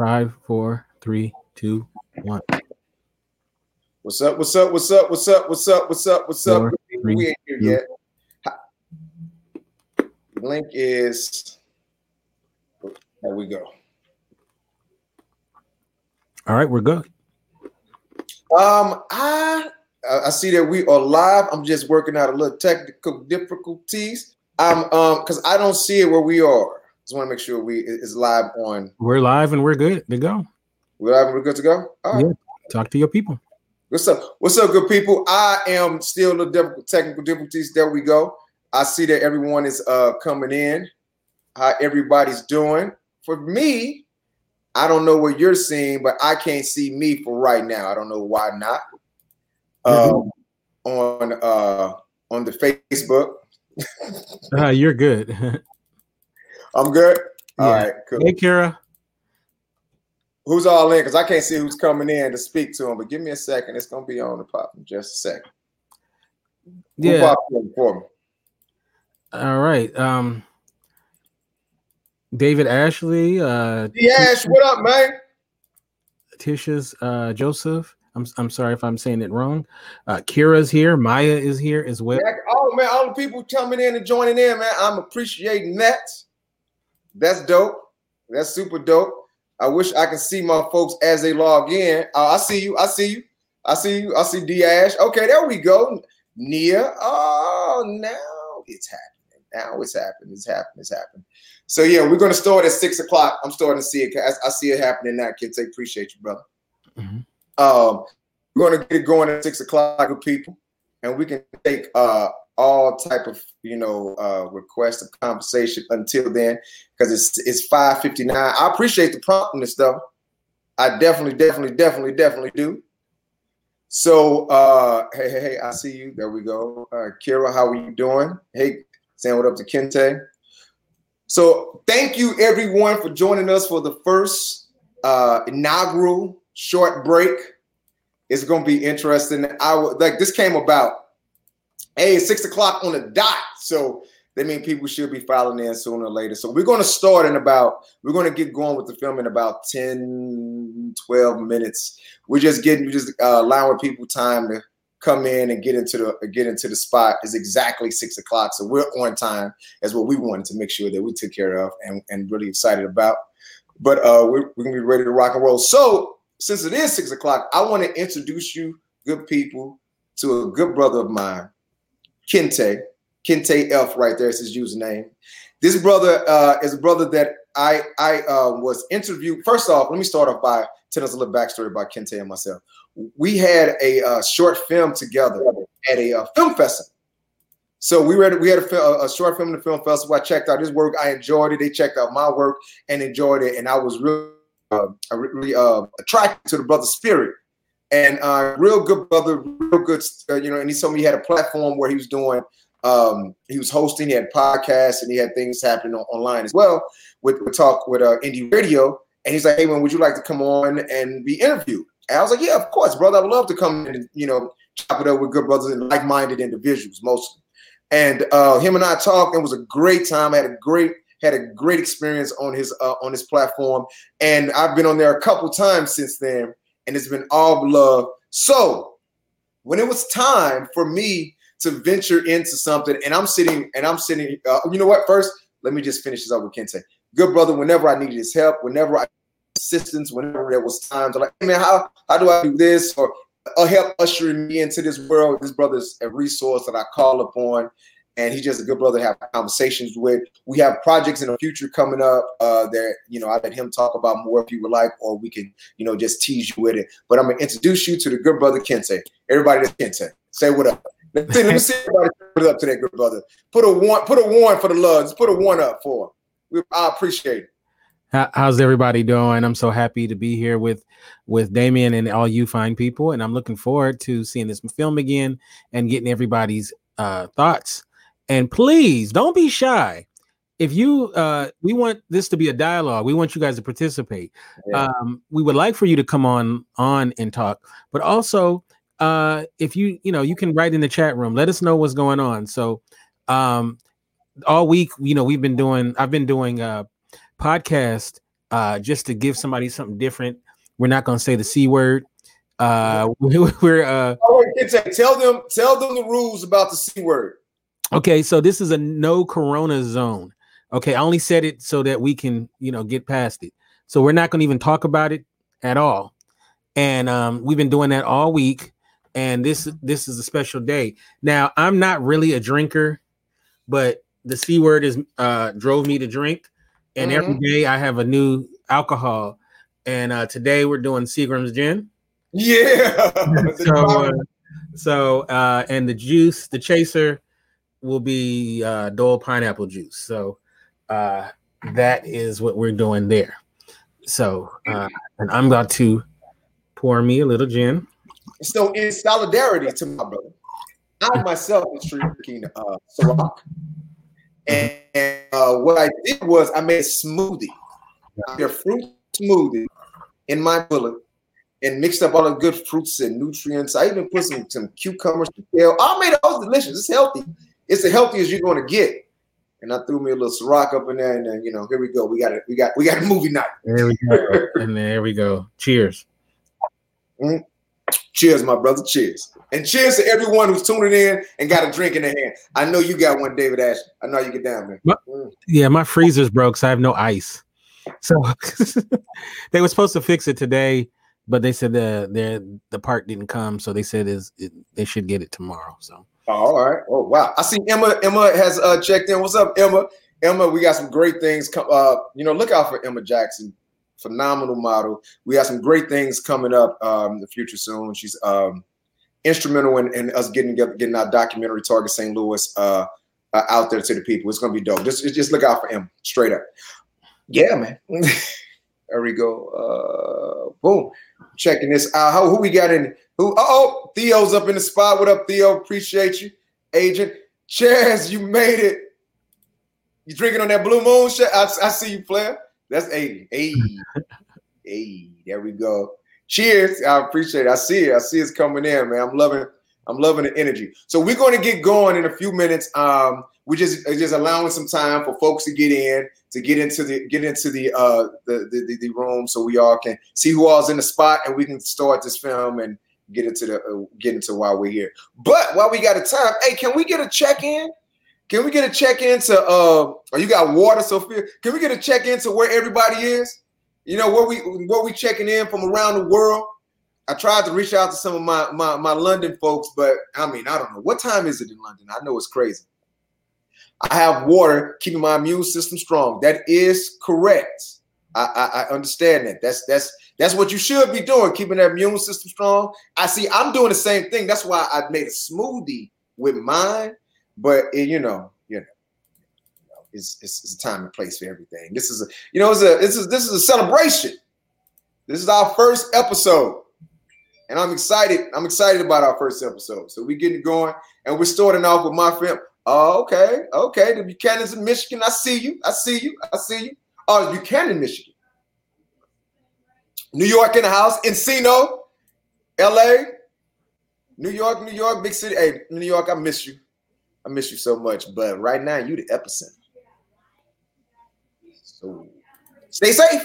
Five, four, three, two, one. What's up? What's up? What's up? What's up? What's up? What's up? What's up? Four, three, we ain't here two. yet. Link is. There we go. All right, we're good. Um, I I see that we are live. I'm just working out a little technical difficulties. I'm um because I don't see it where we are. Just want to make sure we is live on. We're live and we're good to go. We're live. and We're good to go. All right. Yeah. Talk to your people. What's up? What's up, good people? I am still the difficult technical difficulties. There we go. I see that everyone is uh coming in. How everybody's doing. For me, I don't know what you're seeing, but I can't see me for right now. I don't know why not. Um, on uh on the Facebook. Uh, you're good. I'm good. All Yeah. right, cool. hey, Kara. Who's all in? Because I can't see who's coming in to speak to him. But give me a second. It's gonna be on the pop in just a second. Who Yeah. popped in for me? All right. Um, David Ashley, uh, Yash, what up, man? Tisha's uh, Joseph. I'm I'm sorry if I'm saying it wrong. Uh, Kira's here. Maya is here as well. Heck, Oh man, all the people coming in and joining in, man. I'm appreciating that. That's dope. That's super dope. I wish I could see my folks as they log in. Uh, I see you. I see you. I see you. I see D Ash. Okay, there we go. Nia. Oh, now it's happening. Now it's happening. It's happening. It's happening. So yeah, we're gonna start at six o'clock. I'm starting to see it. I, I see it happening now, kids. I appreciate you, brother. Mhm. Um, we're gonna get it going at six o'clock with people, and we can take uh all type of you know uh requests of conversation until then because it's it's 5:59. I appreciate the promptness though. I definitely, definitely, definitely, definitely do. So uh hey, hey, hey, I see you. There we go. Uh Kira, how are you doing? Hey, saying what up to Kente. So thank you everyone for joining us for the first uh inaugural short break. It's gonna be interesting. I would like this came about. Hey, it's six o'clock on the dot. So that means people should be filing in sooner or later. So we're gonna start in about, we're gonna get going with the film in about 10, 12 minutes. We're just getting, we're just uh, allowing people time to come in and get into the get into the spot. It's exactly six o'clock. So we're on time as what we wanted to make sure that we took care of and, and really excited about. But uh we're, we're gonna be ready to rock and roll. So since it is six o'clock, I want to introduce you, good people, to a good brother of mine, Kente. Kente F right there is his username. This brother uh, is a brother that I I uh, was interviewed. First off, let me start off by telling us a little backstory about Kente and myself. We had a uh, short film together at a uh, film festival. So we read we had a, a short film in the film festival. I checked out his work. I enjoyed it. They checked out my work and enjoyed it. And I was really uh, really uh, attracted to the brother's spirit. And uh, real good brother, real good, uh, you know. And he told me he had a platform where he was doing um, he was hosting, he had podcasts, and he had things happening on, online as well with, with talk with uh, indie radio. And he's like, "Hey, man, would you like to come on and be interviewed?" And I was like, "Yeah, of course, brother. I would love to come and you know chop it up with good brothers and like-minded individuals, mostly." And uh, him and I talked, and it was a great time. I had a great had a great experience on his uh, on his platform, and I've been on there a couple times since then, and it's been all love. So when it was time for me to venture into something, and I'm sitting and I'm sitting. Uh, you know what? First, let me just finish this up with Kente. Good brother. Whenever I needed his help, whenever I assistance, whenever there was times, I'm like, hey man, how how do I do this or uh, help ushering me into this world? This brother's a resource that I call upon, and he's just a good brother to have conversations with. We have projects in the future coming up uh, that you know I let him talk about more if you would like, or we can you know just tease you with it. But I'm gonna introduce you to the good brother Kente. Everybody, that's Kente. Say what up. Let me see, everybody put it up to that good brother. Put a one, put a one for the. Just put a one up for him. I appreciate it. How, how's everybody doing? I'm so happy to be here with with Damien and all you fine people, and I'm looking forward to seeing this film again and getting everybody's uh, thoughts. And please don't be shy. If you, uh, we want this to be a dialogue. We want you guys to participate. Yeah. Um, we would like for you to come on on and talk, but also uh, if you, you know, you can write in the chat room. Let us know what's going on. So um, all week, you know, we've been doing. I've been doing uh, podcast uh, just to give somebody something different. We're not going to say the c word. Uh, we're uh, oh, tell them tell them the rules about the c word. Okay, so this is a no corona zone. Okay, I only said it so that we can, you know, get past it. So we're not going to even talk about it at all. And um, we've been doing that all week. And this this is a special day. Now, I'm not really a drinker, but the C word is uh drove me to drink. And mm-hmm. every day I have a new alcohol. And uh today we're doing Seagram's gin. Yeah. so uh, so uh and the juice, the chaser will be uh Dole pineapple juice. So uh that is what we're doing there. So uh and I'm about to pour me a little gin. So in solidarity to my brother, I myself was drinking uh Ciroc. And, and uh, what I did was I made a smoothie, a fruit smoothie in my bullet and mixed up all the good fruits and nutrients. I even put some, some cucumbers, kale. I made it all delicious. It's healthy. It's the healthiest you're going to get. And I threw me a little Ciroc up in there, and then you know, here we go. We got it. We got we got a movie night. There we go. and there we go. Cheers. Mm-hmm. Cheers, my brother. Cheers. And cheers to everyone who's tuning in and got a drink in their hand. I know you got one, David Ash. I know you get down, man. My, mm. Yeah, my freezer's broke, so I have no ice. So they were supposed to fix it today, but they said the the the part didn't come, so they said is it, they should get it tomorrow. So oh, all right. Oh wow. I see Emma. Emma has uh, checked in. What's up, Emma? Emma, we got some great things. Come, uh, you know, look out for Emma Jackson phenomenal model. We have some great things coming up um, in the future soon. She's um, instrumental in, in, us getting getting our documentary Target St. Louis uh, uh, out there to the people. It's gonna be dope. Just just look out for him straight up. Yeah, man. there we go. Uh, boom. Checking this out. How, who we got in? Who? Oh, Theo's up in the spot. What up, Theo? Appreciate you, Agent. Chaz, you made it. You drinking on that blue moon? I, I see you, player. That's 80. Hey, hey, there we go. Cheers. I appreciate it. I see it. I see it's coming in, man. I'm loving I'm loving the energy. So we're going to get going in a few minutes. Um, we just just allowing some time for folks to get in, to get into the get into the uh the the, the room, so we all can see who all's in the spot, and we can start this film and get into the uh, get into why we're here. But while we got a time, hey, can we get a check in? Can we get a check into uh oh you got water, Sophia? Can we get a check in to where everybody is? You know, where we where we checking in from around the world. I tried to reach out to some of my, my my London folks, but I mean, I don't know. What time is it in London? I know it's crazy. I have water keeping my immune system strong. That is correct. I, I, I understand that. That's that's that's what you should be doing, keeping that immune system strong. I see. I'm doing the same thing. That's why I made a smoothie with mine but it, you know, you know, it's, it's, it's a time and place for everything. This is a, you know, it's a this is this is a celebration. This is our first episode, and I'm excited. I'm excited about our first episode. So we getting going, and we're starting off with my film. Oh, okay, okay. The Buchanan's in Michigan. I see you. I see you. I see you. Oh, Buchanan, Michigan. New York in the house. Encino, L.A., New York, New York, big city. Hey, New York, I miss you. I miss you so much. But right now, you the epicenter. So stay safe.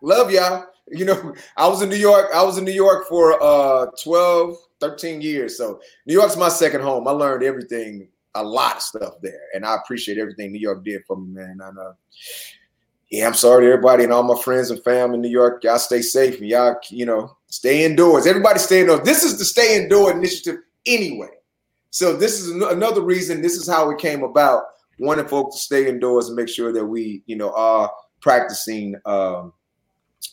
Love y'all. You know, I was in New York. I was in New York for uh 12, 13 years. So New York's my second home. I learned everything, a lot of stuff there. And I appreciate everything New York did for me, man. And uh yeah, I'm sorry to everybody and all my friends and family in New York. Y'all stay safe and y'all, you know, stay indoors. Everybody stay indoors. This is the stay indoor initiative anyway. So this is another reason. This is how it came about. Wanting folks to stay indoors and make sure that we, you know, are practicing um,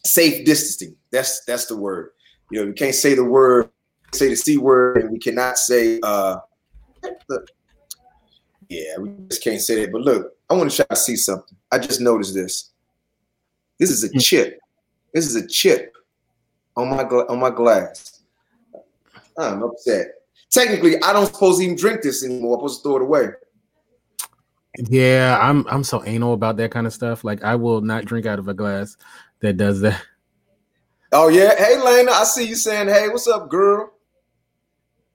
safe distancing. That's that's the word. You know, we can't say the word, say the c word, and we cannot say. uh Yeah, we just can't say that. But look, I want to try to see something. I just noticed this. This is a hmm. chip. This is a chip on my gla- on my glass. I'm upset technically I don't suppose even drink this anymore. I'm supposed to throw it away. Yeah, I'm I'm so anal about that kind of stuff. Like I will not drink out of a glass that does that. Oh yeah. Hey Lena, I see you saying, hey, what's up, girl?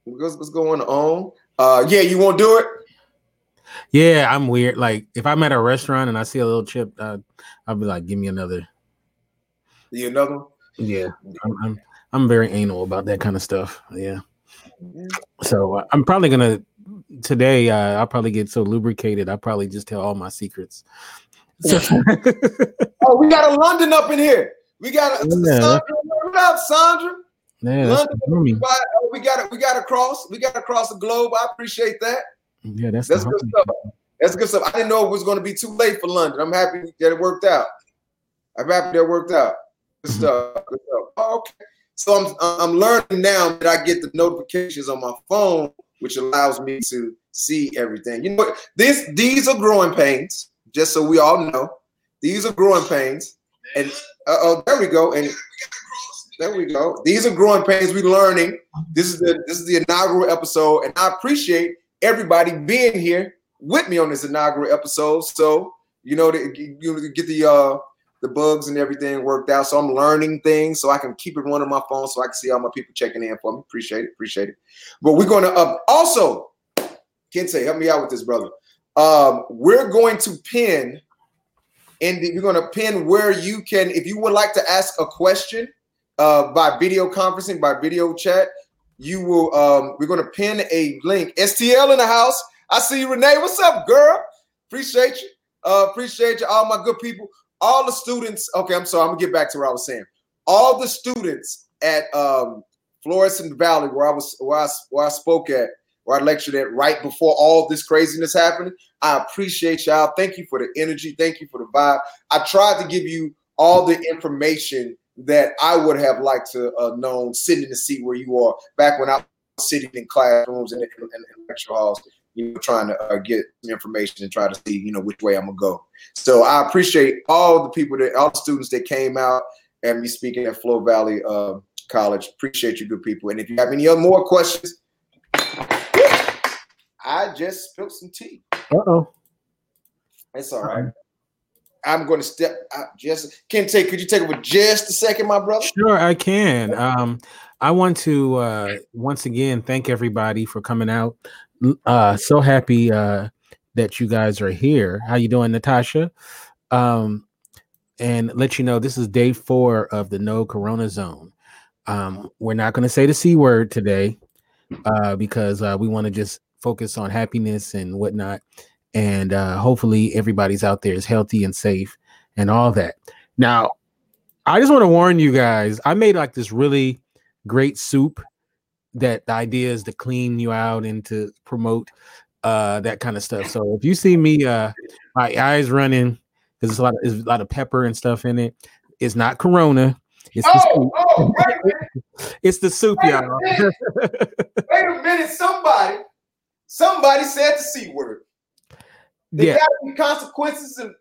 What's, what's going on? Uh yeah, you won't do it? Yeah, I'm weird. Like if I'm at a restaurant and I see a little chip, uh, I'll be like, give me another. You another one? Yeah, I'm, I'm, I'm very anal about that kind of stuff. Yeah. So uh, I'm probably gonna today. Uh, I'll probably get so lubricated. I'll probably just tell all my secrets. So, oh, we got a London up in here. We got a yeah. Sandra. What up, Sandra? Yeah, London, we got we got it. We got across. We got across the globe. I appreciate that. Yeah, that's that's good stuff. That's good stuff. I didn't know it was going to be too late for London. I'm happy that it worked out. I'm happy that it worked out. Good mm-hmm. stuff. Good stuff. Oh, okay. So I'm I'm learning now that I get the notifications on my phone, which allows me to see everything. You know, this these are growing pains. Just so we all know, these are growing pains. And oh, there we go. And there we go. These are growing pains. We're learning. This is the this is the inaugural episode, and I appreciate everybody being here with me on this inaugural episode. So you know, to, you get the uh the bugs and everything worked out. So I'm learning things so I can keep it running on my phone so I can see all my people checking in for me. Appreciate it. Appreciate it. But we're going to uh, also, Kente, help me out with this, brother. Um, we're going to pin and we're going to pin where you can, if you would like to ask a question uh, by video conferencing, by video chat, you will, um, we're to pin a link. STL in the house. I see you, Renee. What's up, girl? Appreciate you. Uh, appreciate you, all my good people all the students. Okay, I'm sorry. I'm gonna get back to what I was saying. All the students at um, Florissant Valley, where I was, where I, where I spoke at, where I lectured at, right before all this craziness happened. I appreciate y'all. Thank you for the energy. Thank you for the vibe. I tried to give you all the information that I would have liked to uh, known sitting in the seat where you are back when I was sitting in classrooms and lecture halls you know, trying to uh, get information and try to see, you know, which way I'm gonna go. So I appreciate all the people that, all the students that came out and me speaking at Flo Valley uh, College. Appreciate you, good people. And if you have any other more questions, I just spilled some tea. Uh oh. It's all right. I'm going to step out just Kente, could you take it for just a second, my brother? Sure, I can. Um, I want to uh, once again thank everybody for coming out uh so happy uh that you guys are here. How you doing, Natasha? Um and let you know this is day four of the no corona zone. Um, we're not going to say the c word today uh, because uh, we want to just focus on happiness and whatnot, and uh, hopefully everybody's out there is healthy and safe and all that. Now, I just want to warn you guys. I made like this really great soup that the idea is to clean you out and to promote uh that kind of stuff. So if you see me uh my eyes running because there's a lot of there's a lot of pepper and stuff in it. It's not corona. It's oh, the soup. Oh, wait it's the soup, wait y'all. A wait a minute, somebody, somebody said the C word. There yeah. gotta be consequences and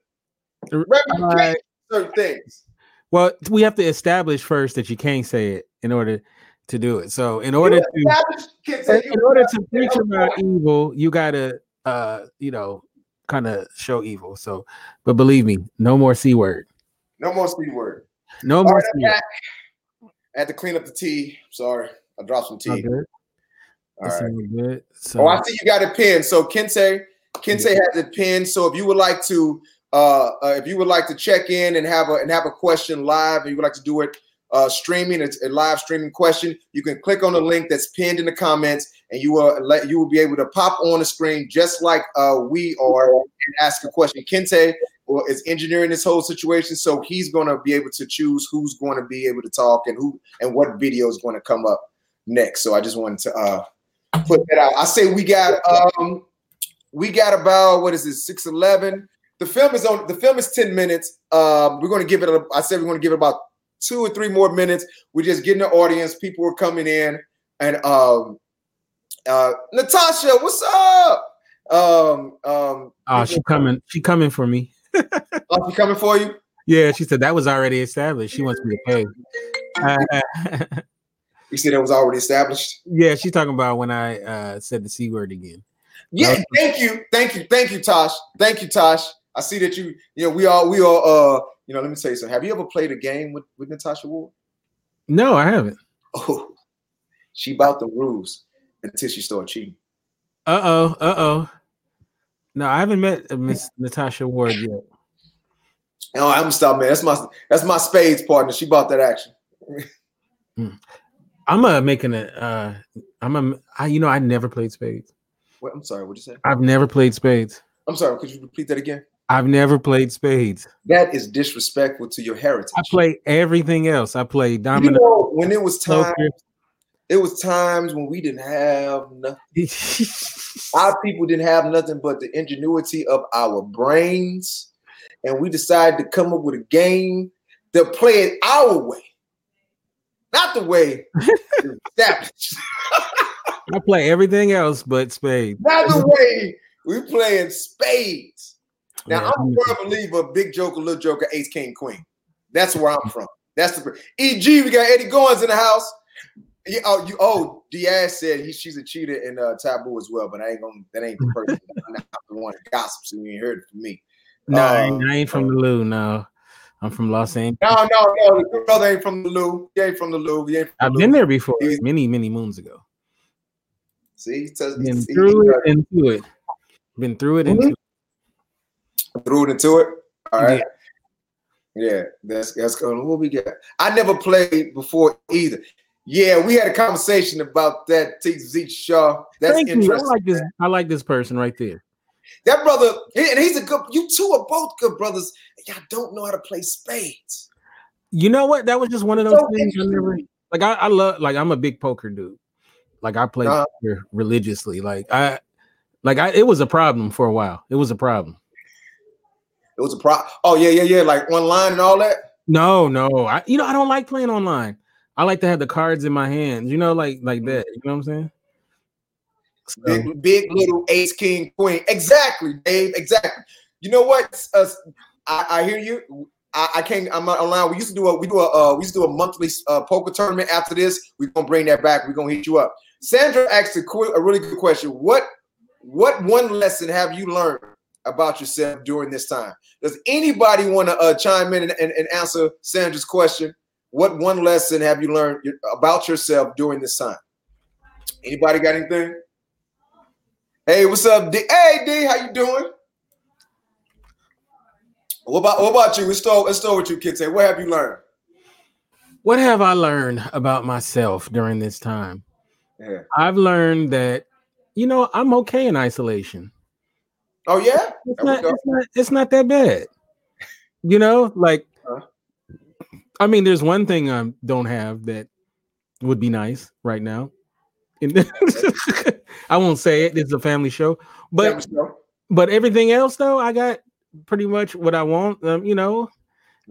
uh, certain things. Well, we have to establish first that you can't say it in order to do it. So in order to in order to preach about evil, you gotta uh you know kind of show evil. So, but believe me, no more c word. No more c word. No more. Right, I had to clean up the tea. Sorry, I dropped some tea. All right. So, oh, I see you got a pen. So Kente, Kente has it pinned. So if you would like to, uh, uh, if you would like to check in and have a and have a question live, and you would like to do it uh, streaming, it's a live streaming question. You can click on the link that's pinned in the comments, and you will let you will be able to pop on the screen just like uh, we are and ask a question. Kente is engineering this whole situation, so he's going to be able to choose who's going to be able to talk and who and what video is going to come up next. So I just wanted to uh, put that out. I say we got um, we got about what is it six eleven. The film is on. The film is ten minutes. Um, we're going to give it. A, I said we're going to give it about two or three more minutes. We're just getting the audience. People are coming in. And um, uh, Natasha, what's up? Um, um, oh, she coming. She coming for me. oh, she coming for you? Yeah, she said that was already established. She wants me to pay. you said that was already established. Yeah, she's talking about when I uh, said the c word again. Yeah, thank you, thank you, thank you, Tosh. Thank you, Tosh. I see that you, you know, we all, we all, uh, you know, let me tell you something. Have you ever played a game with, with Natasha Ward? No, I haven't. Oh, she bought the rules until she started cheating. Uh oh, uh oh. No, I haven't met Miss Natasha Ward yet. Oh, I'm gonna stop, man. That's my that's my spades partner. She bought that action. I'm uh making a uh I'm a I you know I never played spades. What, I'm sorry, what you say? I've never played spades. I'm sorry, could you repeat that again? I've never played spades. That is disrespectful to your heritage. I play everything else. I play You domino. know, when it was time, it was times when we didn't have nothing. Our people didn't have nothing but the ingenuity of our brains, and we decided to come up with a game to play it our way, not the way established, I play everything else but spades. not the way we playing spades. Now Yeah, I'm a firm believer big joker, little joker, ace, king, queen. That's where I'm from. That's the EG. We got Eddie Goins in the house. Yeah, oh, you oh Diaz said he she's a cheater in uh, taboo as well, but I ain't gonna that ain't the person. I'm not the one that gossips, and you ain't heard it from me. No, I, ain't, Uh, I ain't from the Lou. No, I'm from Los Angeles. No, no, no. Your brother ain't from the Lou. He ain't from the Lou. He ain't I've the been there before, He's- many, many moons ago. See, he says Been he, he, through it and to it. Been through it and Mhm. to it. threw it into it. All right. Yeah, that's that's going. What we got? I never played before either. Yeah, we had a conversation about that. TZ Shaw. That's Thank you. I interesting. like this. I like this person right there. That brother, and he's a good. You two are both good brothers. Y'all don't know how to play spades. You know what? That was just one of those So things. I never like. I, I love like I'm a big poker dude. Like I play Uh-huh. religiously. Like I, like I. It was a problem for a while. It was a problem. It was a pro. Oh yeah, yeah, yeah. Like online and all that. No, no. I you know I don't like playing online. I like to have the cards in my hands. You know, like like that. You know what I'm saying? So, Big, big little ace, king, queen. Exactly, Dave. Exactly. You know what? Uh, I, I hear you. I, I can't. I'm not online. We used to do a. We do a. Uh, we used to do a monthly uh, poker tournament. After this, we're gonna bring that back. We're gonna hit you up. Sandra asked a, qu- a really good question. What What one lesson have you learned about yourself during this time? Does anybody want to uh, chime in and, and, and answer Sandra's question? What one lesson have you learned about yourself during this time? Anybody got anything? Hey, what's up, D? Hey, D, how you doing? What about what about you? Let's start. Let's start with you, kids. What have you learned? what have I learned about myself during this time? Yeah. I've learned that you know I'm okay in isolation. Oh yeah. It's not, it's not. It's not that bad. You know, like Huh? I mean, there's one thing I don't have that would be nice right now. I won't say it. It's a family show, but me know. but everything else though, I got pretty much what I want. Um, you know.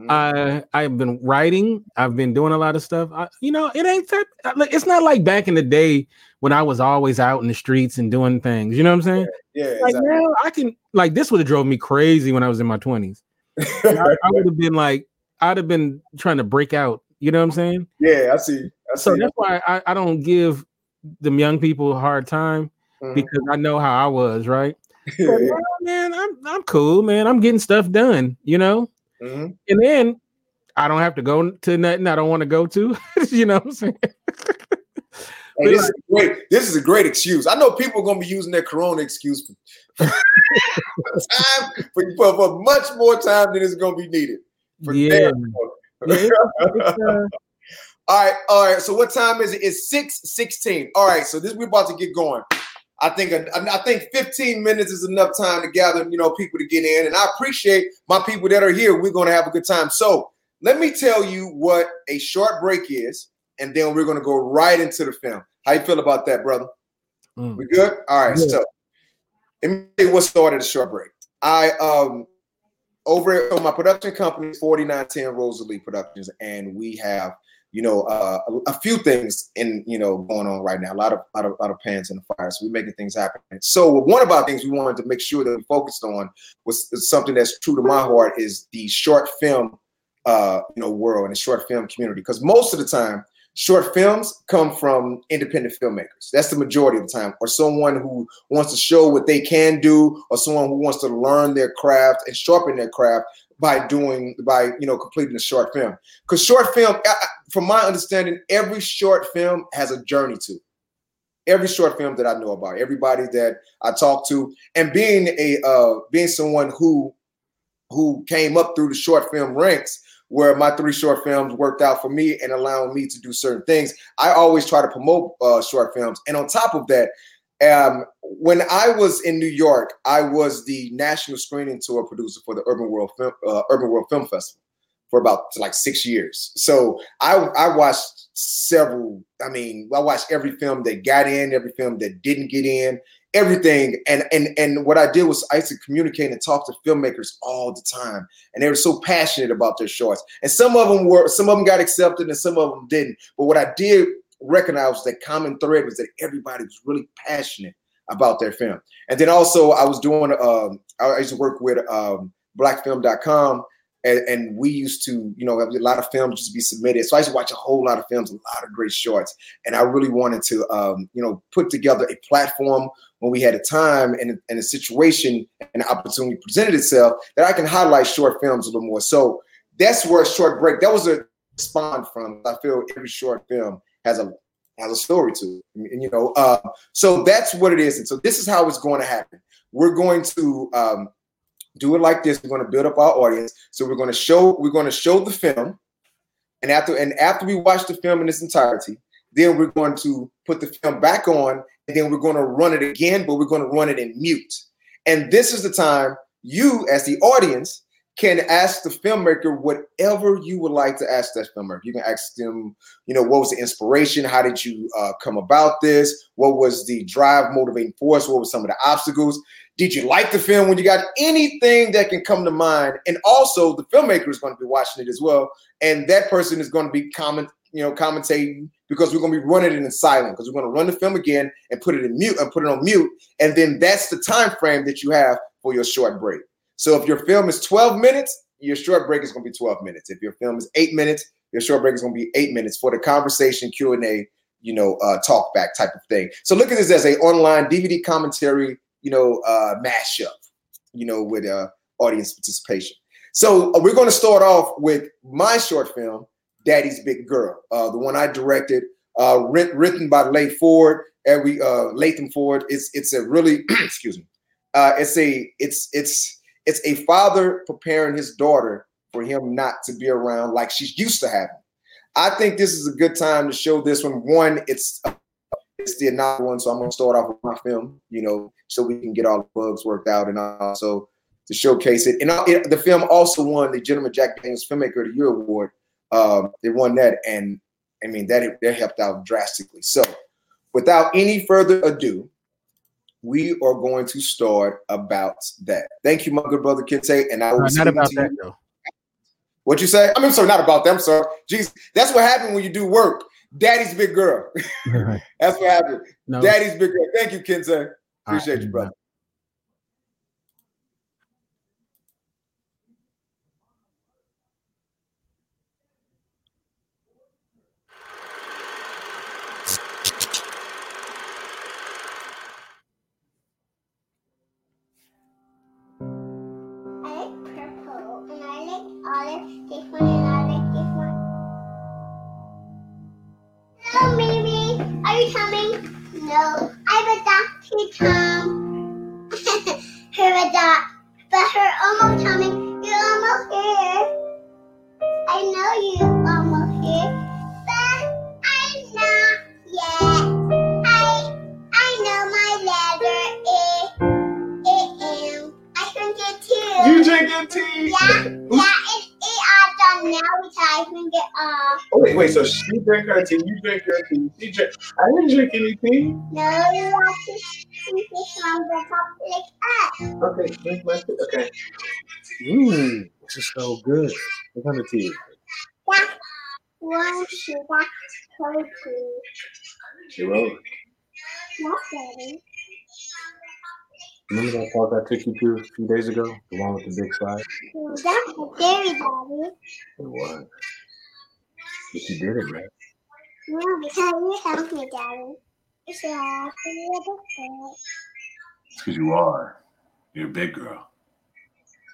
I I've been writing. I've been doing a lot of stuff. I, you know, it ain't that. It's not like back in the day when I was always out in the streets and doing things. You know what I'm saying? yeah, Like exactly. now, I can like this would have drove me crazy when I was in my 20s. I, I would have been like, I'd have been trying to break out. You know what I'm saying? yeah, I see. I see. So that's why I, I don't give them young people a hard time Mhm. because I know how I was, right? Yeah, But yeah. man, I'm I'm cool, man. I'm getting stuff done, you know. Mhm. And then I don't have to go to nothing I don't want to go to. you know what I'm saying? Hey, this is great. This is a great excuse. I know people are going to be using their Corona excuse for time for, for, for much more time than is going to be needed. For Yeah. Yeah, It's, uh, All right, all right. So what time is it? It's six sixteen. All right. So this we're about to get going. I think I think 15 minutes is enough time to gather, you know, people to get in. And I appreciate my people that are here. We're going to have a good time. So let me tell you what a short break is, and then we're going to go right into the film. How you feel about that, brother? mm. We good? All right. Yeah. So let me tell you what started the short break. I um over at so my production company 4910 Rosalie Productions, and we have you know uh, a, a few things in you know going on right now. A lot of lot of lot of pans in the fire. So we're making things happen. So one of our things we wanted to make sure that we focused on was something that's true to my heart is the short film uh you know world and the short film community because most of the time short films come from independent filmmakers. That's the majority of the time, or someone who wants to show what they can do, or someone who wants to learn their craft and sharpen their craft by doing by you know completing a short film. Because short film, from my understanding, every short film has a journey to. Every short film that I know about, everybody that I talk to, and being a uh, being someone who who came up through the short film ranks where my three short films worked out for me and allowing me to do certain things. I always try to promote uh, short films. And on top of that, um, when I was in New York, I was the national screening tour producer for the Urbanworld Film, uh, Urbanworld Film Festival for about like six years. So I, I watched several. I mean, I watched every film that got in, every film that didn't get in, everything. And and and what I did was I used to communicate and talk to filmmakers all the time, and they were so passionate about their shorts. And some of them were, some of them got accepted, and some of them didn't. But what I did recognize was that common thread was that everybody was really passionate about their film. And then also I was doing. Um, I used to work with um, BlackFilm.com and, and, we used to, you know, a lot of films just be submitted. So I used to watch a whole lot of films, a lot of great shorts, and I really wanted to, um, you know, put together a platform when we had a time and, and a situation and an opportunity presented itself that I can highlight short films a little more. So that's where short break. That was a spawn from. I feel every short film has a has a story to it, and, you know. Uh, so that's what it is, and so this is how it's going to happen. We're going to um, do it like this. We're going to build up our audience. So we're going to show we're going to show the film, and after and after we watch the film in its entirety, then we're going to put the film back on, and then we're going to run it again, but we're going to run it in mute. And this is the time you, as the audience, can ask the filmmaker whatever you would like to ask that filmmaker. You can ask them, you know, what was the inspiration? How did you uh, come about this? What was the drive, motivating force? What were some of the obstacles? Did you like the film? When you got anything that can come to mind, and also the filmmaker is going to be watching it as well, and that person is going to be comment, you know, commentating because we're going to be running it in silent because we're going to run the film again and put it in mute and put it on mute, and then that's the time frame that you have for your short break. So if your film is 12 minutes, your short break is going to be 12 minutes. If your film is eight minutes, your short break is going to be eight minutes for the conversation Q and A, you know, uh, talk back type of thing. So look at this as a online DVD commentary you know, uh, mashup, you know, with uh, audience participation. So uh, we're going to start off with my short film, Daddy's Big Girl, uh, the one I directed, uh, written by Leigh Ford, every uh, Latham Ford. It's it's a really excuse me, uh, it's a it's it's it's a father preparing his daughter for him not to be around like she's used to having. I think this is a good time to show this one. One, it's it's the inaugural one, so I'm gonna start off with my film, you know, so we can get all the bugs worked out and also to showcase it. And it, the film also won the Gentleman Jack Daniels Filmmaker of the Year award. Um, they won that, and I mean that that helped out drastically. So, without any further ado, we are going to start about that. Thank you, my good brother Kente, and I will uh, not about that though. What you say? I mean, sorry, not about them, sir. Jeez, that's what happened when you do work. Daddy's big girl. That's what happened. No. Daddy's big girl. Thank you, Kensei. Appreciate right. you, brother. Drink her tea. You drink your tea. She drink. I didn't drink any tea. No, you have to drink this from the top like Okay, drink my tea. Okay. Mmm, this is so good. What kind of tea? That's one sugar tea. She wrote. Yes, Daddy. Remember that talk I took you to a few days ago? The one with the big size? That's a dairy, Daddy. It was. But you did it, right? No, because you helped me, Daddy. It's because you are. You're a big girl.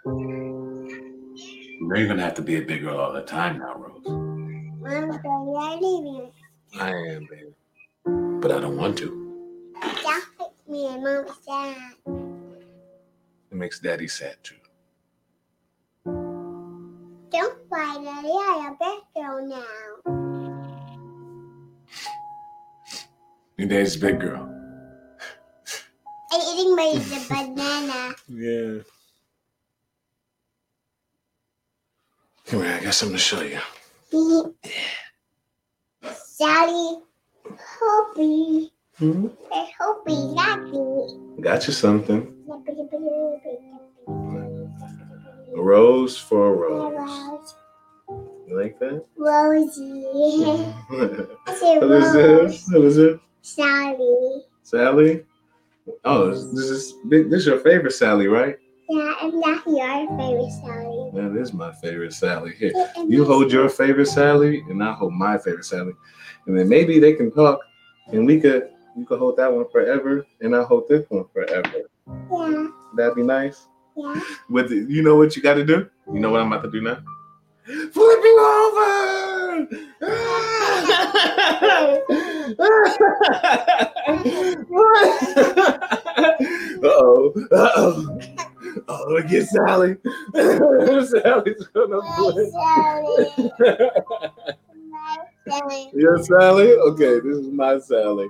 You're gonna have to be a big girl all the time now, Rose. I'm sorry, leaving. I am, baby. But I don't want to. That makes me and Mom sad. It makes Daddy sad too. Don't fight Daddy. I'm a big girl now. Your dad's a big girl. I'm eating my banana. Yeah. Come here, I got something to show you. Sally, Hmm? Hoppy, Lucky. Got you something. A rose for a rose. You like that? Rosie. what I said is Rose. this? What is it? Sally. Sally? Oh, this is this is your favorite Sally, right? Yeah, I'm not your favorite Sally. That is my favorite Sally. Here, And you hold your favorite Sally, and I hold my favorite Sally, and then maybe they can talk, and we could you could hold that one forever, and I hold this one forever. Yeah, That'd be nice. With the, you know what you got to do? You know what I'm about to do now? Flipping over. uh oh. Uh oh. Oh, look at Sally. Sally's gonna flip. Sally. Your Sally? Okay, this is my Sally.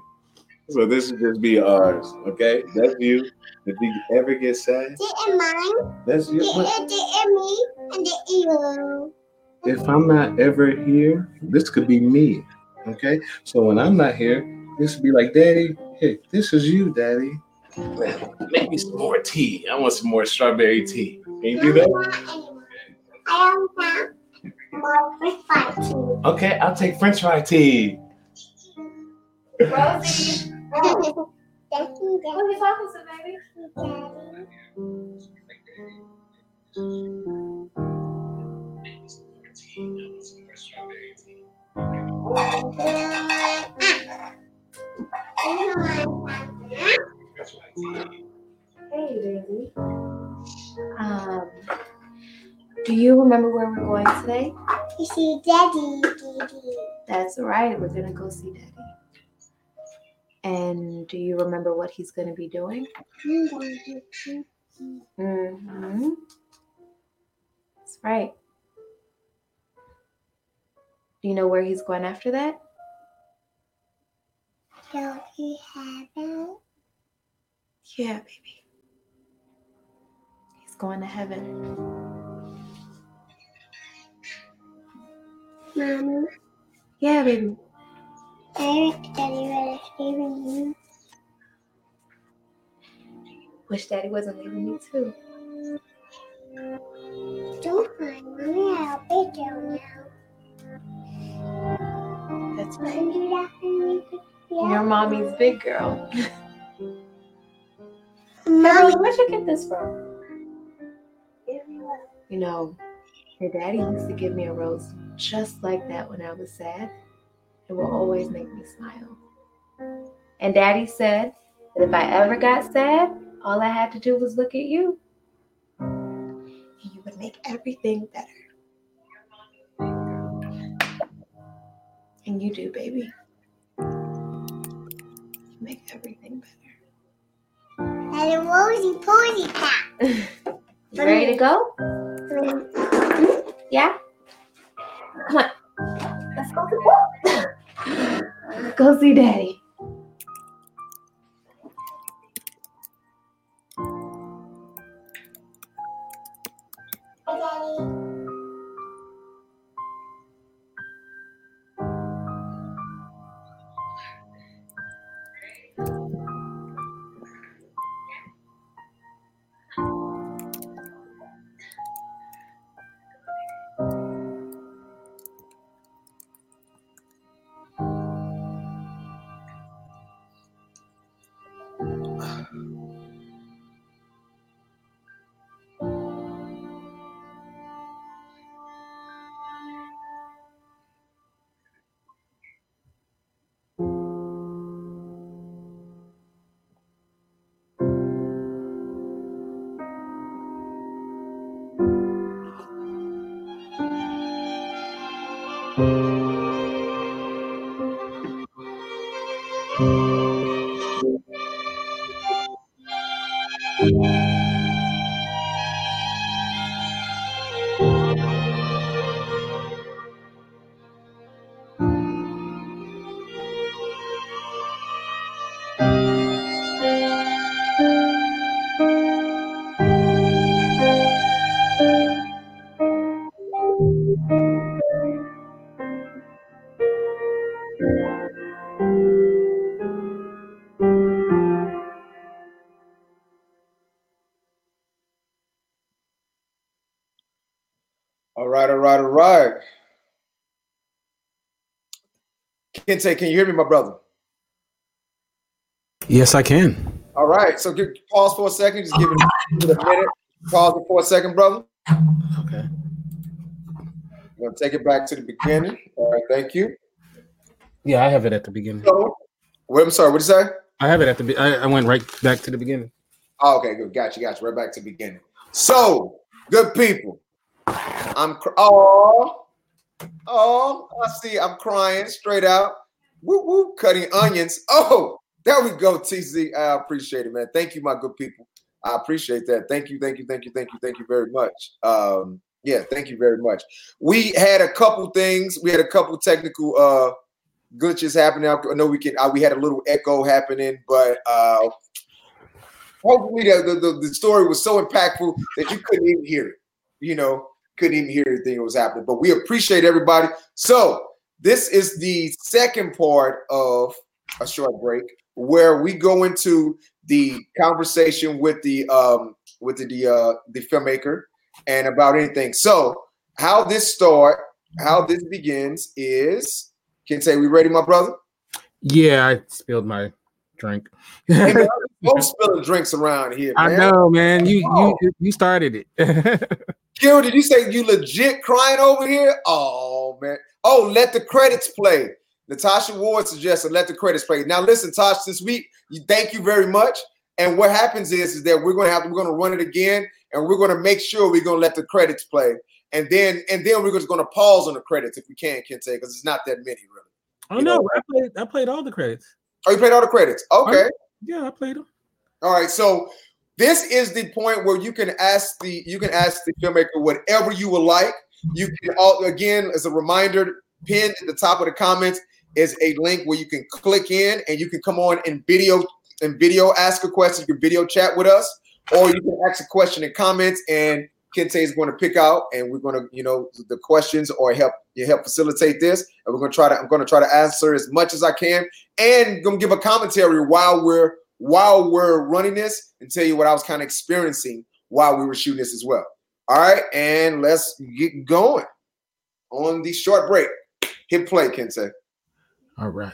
So this would just be ours, okay? That's you. If you ever get sad, This is mine. that's you. This is this is me. And this is you. If I'm not ever here, this could be me, okay? So when I'm not here, this would be like, Daddy, hey, this is you, Daddy. Make me some more tea. I want some more strawberry tea. Can you do that? I don't have more fish fry too. Okay, I'll take French fry tea. Rosie, Thank you, who are you talking to, baby? Daddy. Hey, baby. Um, do you remember where we're going today? You see, Daddy, Daddy. That's right. We're gonna go see Daddy. And do you remember what he's be doing? Going to see Mm-hmm. That's right. Do you know where he's going after that? Don't you have it? Yeah, baby. He's going to heaven. Mommy, Yeah, baby. Eric, Daddy, ready leaving you? Wish Daddy wasn't leaving me too. Don't mind, Mommy, I'll be there now. That's right. can do that me? Yeah. Your mommy's big girl. Mommy, where'd you get this from? You know, your daddy used to give me a rose just like that when I was sad. It will always make me smile. And daddy said that if I ever got sad, all I had to do was look at you. And you would make everything better. And you do, baby. You make everything better. Daddy, Rosie, Posy Cat. You ready to go? Mm-hmm. Yeah? Come on. Let's go Go see Daddy. Right, all right. Kente, can you hear me, my brother? Yes, I can. All right. So give, pause for a second. Just give it, a minute. Pause for a second, brother. Okay. I'm gonna take it back to the beginning. All right, thank you. Yeah, I have it at the beginning. So, wait, I'm sorry. What did you say? I have it at the. Be- I, I went right back to the beginning. Oh, okay, good. Got you. Got you. Right back to the beginning. So, good people. I'm. Cr- oh, oh, I see. I'm crying straight out. Woo woo, cutting onions. Oh, there we go, TZ. I appreciate it, man. Thank you, my good people. I appreciate that. Thank you, thank you, thank you, thank you, thank you very much. Um, yeah, thank you very much. We had a couple things. We had a couple technical uh glitches happening. I know we can. Uh, we had a little echo happening, but uh hopefully the, the, the, story was so impactful that you couldn't even hear it. You know, couldn't even hear anything that was happening. But we appreciate everybody. So this is the second part of a short break where we go into the conversation with the um with the the, uh, the filmmaker and about anything. So how this start, how this begins is can say we ready, my brother? Yeah, I spilled my drink. Hey, man, both spilling drinks around here. I know, man. You Oh. you you started it. Kira, did you say you legit crying over here? Oh man. Oh, let the credits play. Natasha Ward suggested let the credits play. Now listen, Tosh, this week, you thank you very much. And what happens is, is that we're gonna have we're gonna run it again and we're gonna make sure we're gonna let the credits play. And then and then we're just gonna pause on the credits if we can, Kente, because it's not that many really. oh You no, know- I played I played all the credits. Oh, you played all the credits. Okay. Yeah, I played them. All right, so this is the point where you can ask the you can ask the filmmaker whatever you would like. You can all again as a reminder, pinned at the top of the comments is a link where you can click in and you can come on and video and video ask a question. You can video chat with us, or you can ask a question in comments and Kente is going to pick out and we're going to, you know, the questions or help you help facilitate this. And we're going to try to I'm going to try to answer as much as I can and going to give a commentary while we're while we're running this and tell you what I was kind of experiencing while we were shooting this as well. All right, and let's get going on the short break. Hit play, Kente. All right.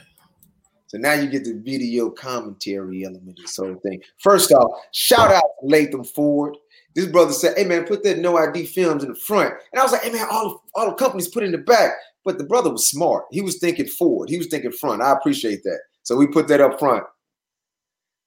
So now you get the video commentary element of this whole thing. First off, shout out to Latham Ford. This brother said, "Hey man, put that no ID films in the front." And I was like, "Hey man, all all the companies put in the back." But the brother was smart. He was thinking forward. He was thinking front. I appreciate that. So we put that up front.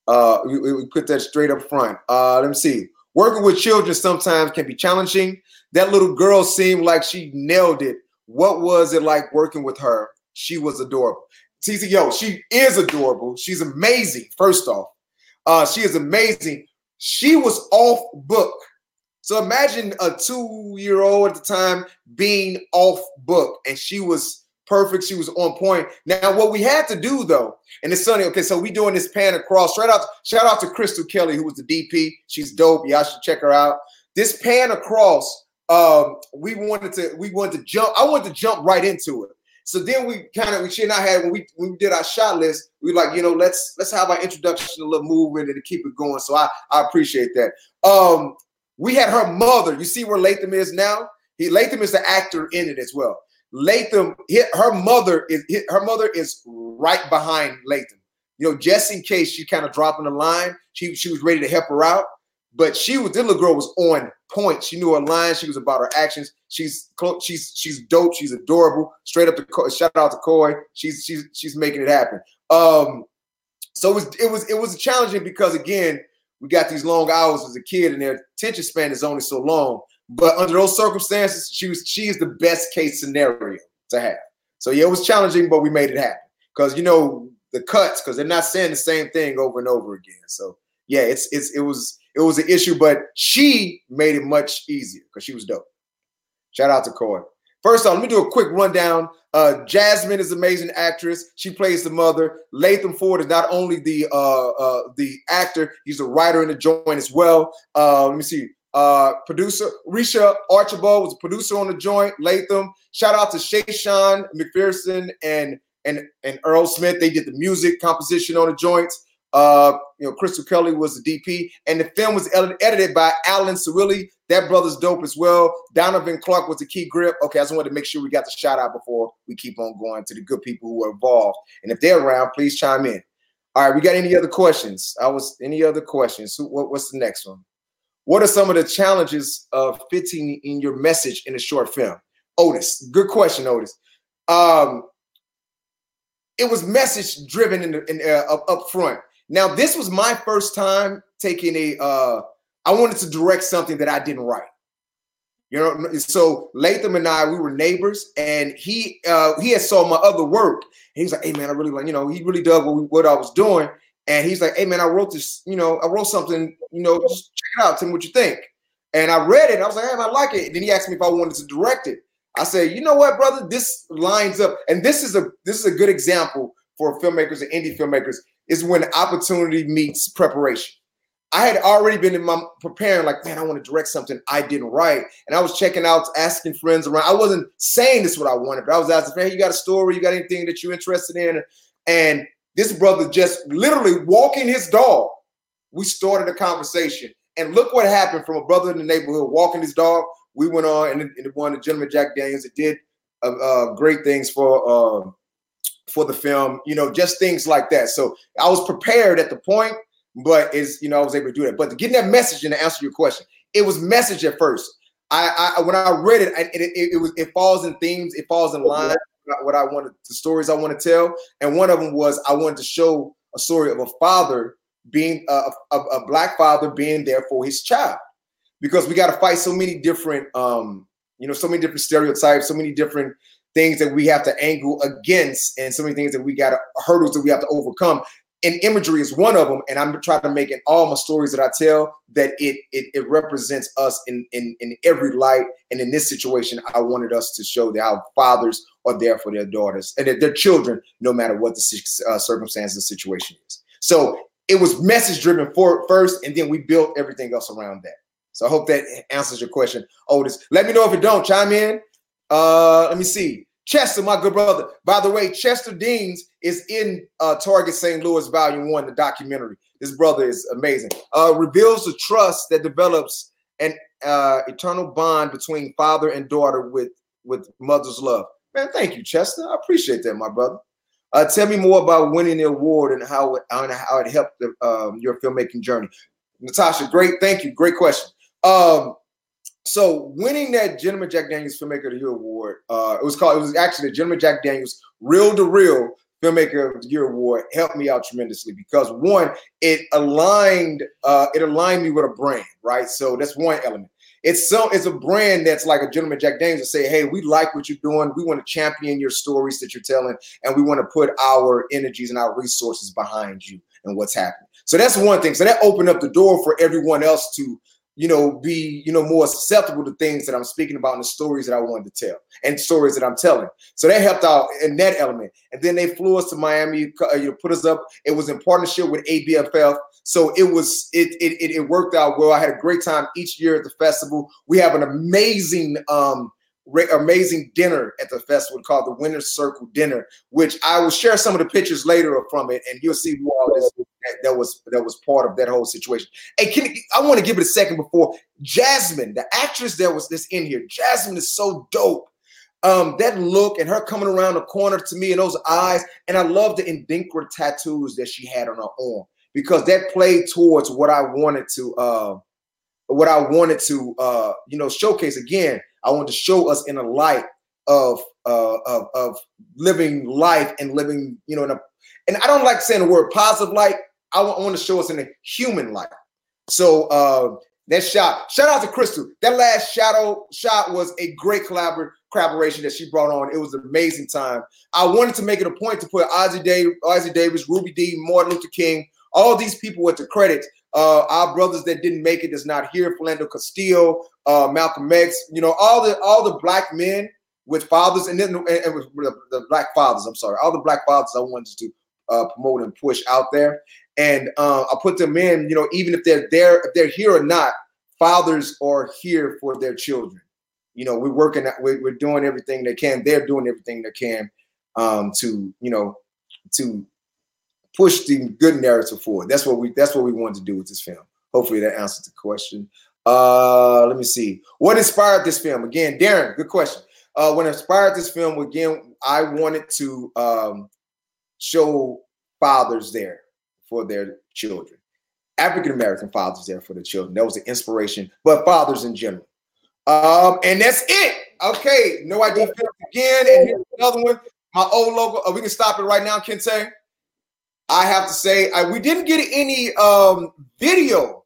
Uh, we, we put that straight up front. Uh, let me see. Working with children sometimes can be challenging. That little girl seemed like she nailed it. What was it like working with her? She was adorable. TC, yo, she is adorable. She's amazing. First off, uh, she is amazing. She was off book. So imagine a two-year-old at the time being off book, and she was perfect. She was on point. Now, what we had to do though, and it's sunny. Okay, so we doing this pan across. Shout out, shout out to Crystal Kelly, who was the DP. She's dope. Y'all should check her out. This pan across, um, we wanted to, we wanted to jump. I wanted to jump right into it. So then we kind of we should not had when we when we did our shot list, we like, you know, let's let's have our introduction, a little movement, and to keep it going. So I I appreciate that. Um, we had her mother. You see where Latham is now? He Latham is the actor in it as well. Latham, her mother is her mother is right behind Latham. You know, just in case she kind of dropping the line, she she was ready to help her out. But she was this little girl was on point. She knew her lines. She was about her actions. She's she's she's dope. She's adorable. Straight up to shout out to Coy. She's she's she's making it happen. Um, so it was it was it was challenging because again we got these long hours as a kid and their attention span is only so long. But under those circumstances, she was she is the best case scenario to have. So yeah, it was challenging, but we made it happen because you know the cuts because they're not saying the same thing over and over again. So yeah, it's it's it was it was an issue, but she made it much easier because she was dope. Shout out to Coy. First off, let me do a quick rundown. Uh, Jasmine is an amazing actress. She plays the mother. Latham Ford is not only the uh, uh, the actor, he's a writer in the joint as well. Uh, let me see. Uh, producer Risha Archibald was a producer on the joint. Latham. Shout out to Shayshawn McPherson and and and Earl Smith. They did the music composition on the joints. Uh, you know, Crystal Kelly was the DP, and the film was ed- edited by Alan Cirilli. That brother's dope as well. Donovan Clark was the key grip. Okay, I just wanted to make sure we got the shout out before we keep on going to the good people who are involved. And if they're around, please chime in. All right, we got any other questions? I was any other questions? what, what's the next one? What are some of the challenges of fitting in your message in a short film? Otis, good question, Otis. Um, it was message driven in the in, uh, up, front. Now, this was my first time taking a. Uh, I wanted to direct something that I didn't write. You know, so Latham and I, we were neighbors, and he uh, he had saw my other work. he was like, "Hey man, I really like," you know, he really dug what, what I was doing, and he's like, "Hey man, I wrote this, you know, I wrote something, you know, just check it out, tell me what you think." And I read it, I was like, "Hey, I like it." And then he asked me if I wanted to direct it. I said, "You know what, brother? This lines up, and this is a this is a good example for filmmakers and indie filmmakers is when opportunity meets preparation. I had already been in my preparing, like, man, I want to direct something I didn't write. And I was checking out, asking friends around. I wasn't saying this is what I wanted, but I was asking, hey, you got a story? You got anything that you're interested in? And this brother just literally walking his dog. We started a conversation. And look what happened from a brother in the neighborhood walking his dog. We went on and, and one, the gentleman Jack Daniels, that did uh, uh, great things for uh, for the film, you know, just things like that. So I was prepared at the point, but is you know, I was able to do that. But getting that message and to answer your question, it was message at first. I, I when I read it, I, it, it, it, was it falls in themes, it falls in line what I wanted, the stories I want to tell, and one of them was I wanted to show a story of a father being a, a, a black father being there for his child, because we got to fight so many different, um, you know, so many different stereotypes, so many different things that we have to angle against and so many things that we got to hurdles that we have to overcome. And imagery is one of them and i'm trying to make in all my stories that i tell that it it, it represents us in, in in every light. And in this situation i wanted us to show that our fathers are there for their daughters and their children no matter what the uh, circumstance the situation is so it was message driven for first and then we built everything else around that so i hope that answers your question otis let me know if it don't chime in uh, let me see. Chester, my good brother. By the way, Chester Deans is in uh, Target St. Louis Volume One, the documentary. This brother is amazing. Uh, reveals the trust that develops an uh, eternal bond between father and daughter with with mother's love. Man, thank you, Chester. I appreciate that, my brother. Uh, tell me more about winning the award and how it, and how it helped the, um, your filmmaking journey. Natasha, great. Thank you. Great question. Um, so winning that Gentleman Jack Daniels Filmmaker of the Year award, uh, it was called. It was actually the Gentleman Jack Daniels Real to Real Filmmaker of the Year award helped me out tremendously because one, it aligned. Uh, it aligned me with a brand, right? So that's one element. It's so it's a brand that's like a Gentleman Jack Daniels to say, hey, we like what you're doing. We want to champion your stories that you're telling, and we want to put our energies and our resources behind you and what's happening. So that's one thing. So that opened up the door for everyone else to you know, be, you know, more susceptible to things that I'm speaking about and the stories that I wanted to tell and stories that I'm telling. So that helped out in that element. And then they flew us to Miami, uh, you know, put us up. It was in partnership with ABFF. So it was, it, it, it worked out well. I had a great time each year at the festival. We have an amazing, um, amazing dinner at the festival called the Winner's Circle Dinner, which I will share some of the pictures later from it, and you'll see who all this that, that was that was part of that whole situation. Hey, can I want to give it a second before Jasmine, the actress that was this in here. Jasmine is so dope. Um, that look and her coming around the corner to me and those eyes, and I love the Adinkra tattoos that she had on her arm because that played towards what I wanted to uh what I wanted to uh you know showcase again I wanted to show us in a light of uh, of, of living life and living, you know, in a, and I don't like saying the word positive light. I want, to show us in a human light. So uh, that shot, shout out to Crystal. That last shadow shot was a great collabor- collaboration that she brought on. It was an amazing time. I wanted to make it a point to put Ossie, Davis, Ossie Davis, Ruby Dee, Martin Luther King, all these people with the credits uh, our brothers that didn't make it that's not here, Philando Castillo, uh, Malcolm X, you know, all the all the black men with fathers, and then and, and with the, the, black fathers. I'm sorry, all the black fathers I wanted to uh, promote and push out there, and uh, I put them in. You know, even if they're there, if they're here or not, fathers are here for their children. You know, we're working, we're, we're doing everything they can. They're doing everything they can um, to, you know, to push the good narrative forward. That's what we that's what we wanted to do with this film. Hopefully that answers the question. Uh, let me see. What inspired this film? Again, Darren, good question. Uh, what inspired this film? Again, I wanted to um, show fathers there for their children, African American fathers there for the children. That was the inspiration, but fathers in general. Um, and that's it. Okay, no idea again. And here's another one. My old logo. Oh, we can stop it right now, Kente. I have to say, I, we didn't get any um, video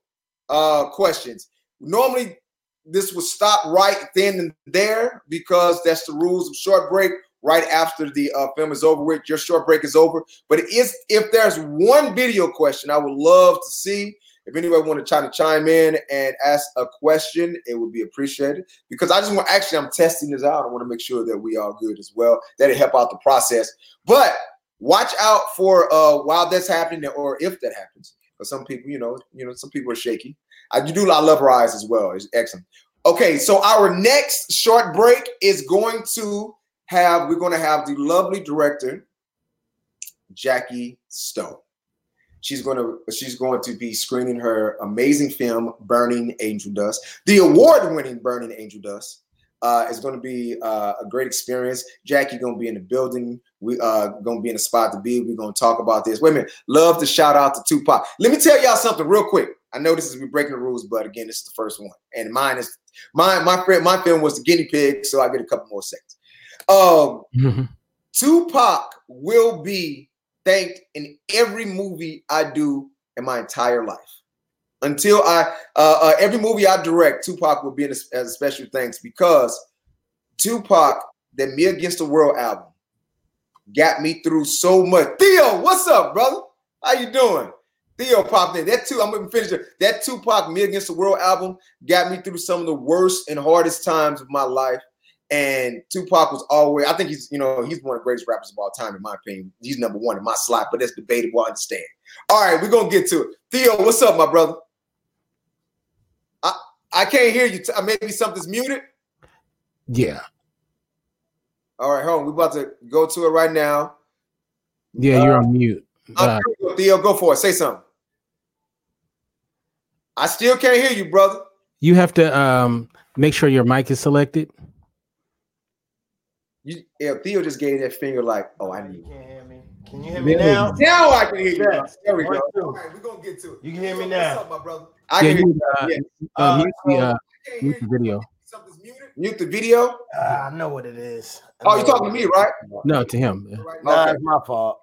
uh, questions. Normally, this would stop right then and there because that's the rules of short break. Right after the uh, film is over with, your short break is over. But if there's one video question, I would love to see. If anybody want to try to chime in and ask a question, it would be appreciated because I just want actually I'm testing this out. I want to make sure that we are good as well. That'll help out the process. But watch out for uh while that's happening or if that happens. Because some people, you know, you know, some people are shaky. I do I love her as well. It's excellent. Okay, so our next short break is going to have we're going to have the lovely director Jackie Stone. She's going to she's going to be screening her amazing film Burning Angel Dust, the award-winning Burning Angel Dust. Uh, it's going to be uh, a great experience. Jackie going to be in the building. We uh going to be in a spot to be. We're going to talk about this. Wait a minute. Love to shout out to Tupac. Let me tell y'all something real quick. I know this is me breaking the rules, but again, this is the first one, and mine is my my friend. My film was the guinea pig, so I get a couple more seconds. Um, Mm-hmm. Tupac will be thanked in every movie I do in my entire life. Until I, uh, uh, every movie I direct, Tupac will be in a, as a special thanks because Tupac, that Me Against the World album, got me through so much. Theo, what's up, brother? How you doing? Theo popped in. That too, I'm gonna finish it. That Tupac Me Against the World album got me through some of the worst and hardest times of my life. And Tupac was always, I think he's, you know, he's one of the greatest rappers of all time, in my opinion. He's number one in my slot, but that's debatable. I understand. All right, we're gonna get to it. Theo, what's up, my brother? I I can't hear you. Uh, Maybe something's muted. Yeah. All right, hold on. We're about to go to it right now. Yeah, you're on mute. Uh, I'm Theo, go for it. Say something. I still can't hear you, brother. you have to um make sure your mic is selected. You, yeah, Theo just gave that finger like, oh, I need. You can hear me. Can you hear me Yeah. now? Now I can hear you. bro. Yes. There we go. One, two. All right, we're gonna get to it. You can hear me What's now. up, my brother? I Yeah, can hear you, you. uh, Yeah. uh, Uh, mute the uh, mute the video. Something's muted. Mute the video. Ah, I know what it is. I Oh, you're talking to me, right? No, to him. Nah, Okay. it's my fault.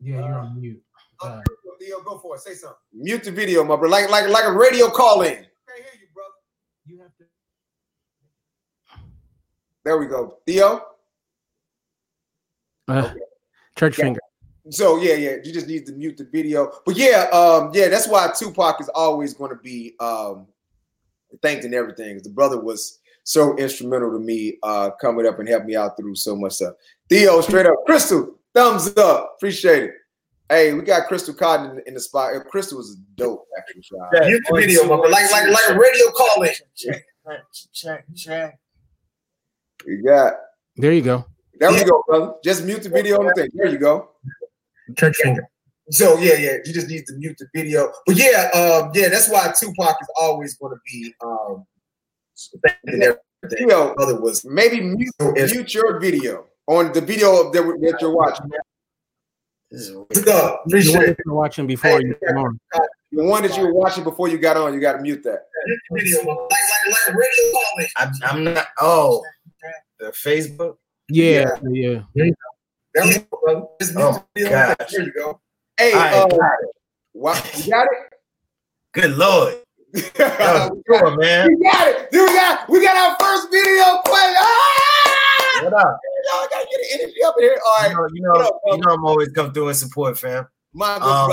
Yeah, you're on mute. Uh, Theo, go for it. Say something. Mute the video, my brother. Like like like a radio call in. Can't hear you, brother. You have to. There we go. Theo. Uh, church Yeah. finger. So yeah, yeah, you just need to mute the video. But yeah, um, yeah, that's why Tupac is always going to be um thanked in everything. The brother was so instrumental to me uh coming up and helping me out through so much stuff. Theo, straight up, Crystal, thumbs up, appreciate it. Hey, we got Crystal Cotton in, in the spot. Uh, Crystal was dope actually. child. Yeah, Mute the video, two, my like like like a radio call in. Check, check, check. We got There you go. there we go, brother. Just mute the video on the thing. There you go. Church finger. So yeah, yeah, you just need to mute the video. But yeah, um, yeah, that's why Tupac is always going to be um thanking everything. Yo, brother was maybe mute, mute your video on the video that, that you're watching. This is weird. The, The one appreciate that it. you're watching before you come on. the one that you were watching before you got on, you got to mute that. Video. I'm, I'm not. Oh, the Facebook. Yeah, yeah. There we go, brother. Just mute Oh, gosh. There you go. Hey, All right, uh, got it. what, you got it. Good lord. That was man. we got it. Dude, we got we got our first video question. Ah! What up? Y'all gotta get the energy up in here. All You know, you know, up, you know I'm always come through and support, fam. my good Um,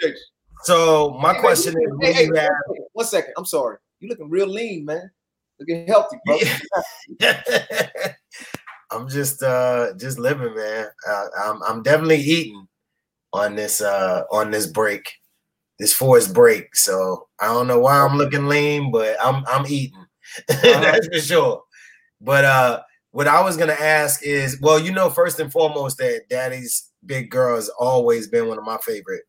brother. So my Hey, question man, is, hey, hey, have one second, one second. I'm sorry. You looking real lean, man. Looking healthy, bro. I'm just uh just living, man. Uh, I'm I'm definitely eating on this uh on this break, this forced break. So I don't know why I'm looking lean, but I'm I'm eating. That's for sure. But uh what I was gonna ask is, well, you know, first and foremost, that Daddy's Big Girl has always been one of my favorite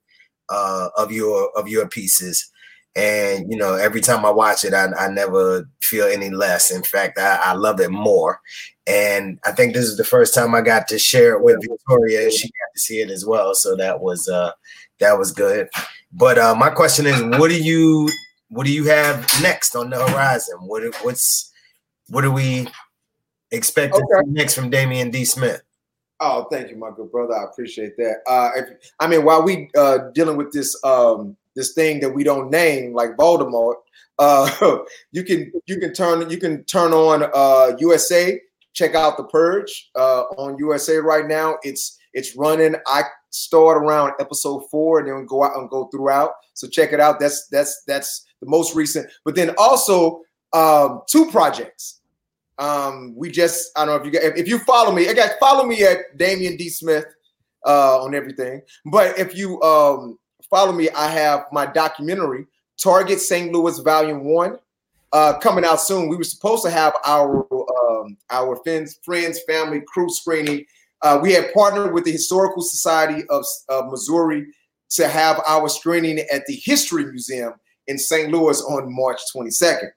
uh of your of your pieces. and you know every time I watch it, I, I never feel any less. In fact, I, I love it more. And I think this is the first time I got to share it with Victoria, and she got to see it as well. So that was uh that was good. But uh, my question is, what do you what do you have next on the horizon? What what's what do we expect okay. next from Damian D. Smith? Oh, thank you, my good brother. I appreciate that. Uh, if, I mean, while we uh, dealing with this um, this thing that we don't name, like Voldemort, uh, you can you can turn you can turn on uh, USA. Check out the Purge uh, on USA right now. It's it's running. I start around episode four and then go out and go throughout. So check it out. That's that's that's the most recent. But then also um, two projects. Um, we just I don't know if you if, if you follow me, I follow me at Damian D Smith uh, on everything. But if you um, follow me, I have my documentary Target St. Louis Volume One uh, coming out soon. We were supposed to have our um, our friends, friends, family, crew screening. Uh, we had partnered with the Historical Society of, of Missouri to have our screening at the History Museum in St. Louis on March 22nd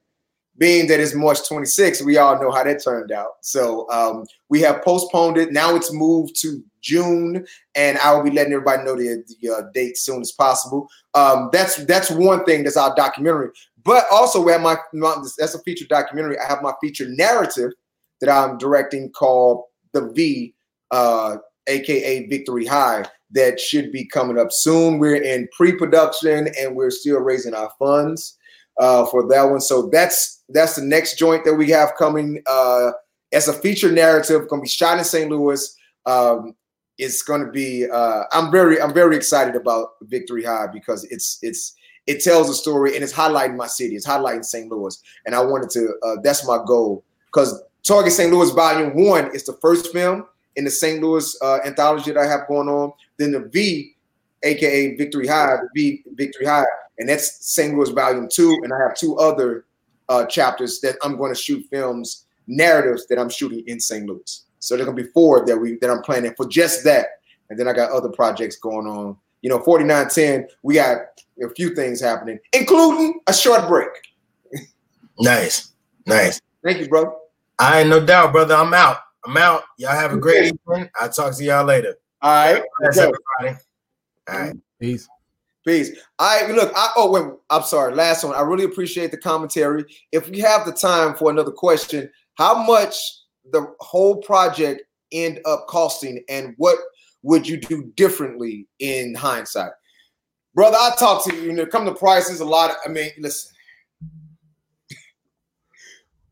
being that it's March 26th, we all know how that turned out. So um, we have postponed it. Now it's moved to June, and I will be letting everybody know the, the uh, date soon as possible. Um, that's that's one thing that's our documentary. But also, we have my, my that's a feature documentary. I have my feature narrative that I'm directing called The V, uh, aka Victory High. That should be coming up soon. We're in pre-production and we're still raising our funds uh, for that one. So that's that's the next joint that we have coming uh, as a feature narrative. Going to be shot in St. Louis. Um, it's going to be. Uh, I'm very I'm very excited about Victory High because it's it's it tells a story and it's highlighting my city. It's highlighting St. Louis, and I wanted to. Uh, that's my goal because Target St. Louis Volume One is the first film in the St. Louis uh, anthology that I have going on. Then the V, aka Victory High, the V Victory High, and that's St. Louis Volume Two, and I have two other uh, chapters that I'm going to shoot films, narratives that I'm shooting in St. Louis. So there's gonna be four that we that I'm planning for just that, and then I got other projects going on. You know, 4910, we got a few things happening, including a short break. nice, nice. Thank you, bro. I ain't no doubt, brother. I'm out. I'm out. Y'all have a great evening. I'll talk to y'all later. All right. Thanks, everybody. All right. Peace. Peace. I look. I oh wait. I'm sorry. Last one. I really appreciate the commentary. If we have the time for another question, how much the whole project end up costing, and what would you do differently in hindsight, brother? I talk to you. You know, come to prices a lot. Of, I mean, listen.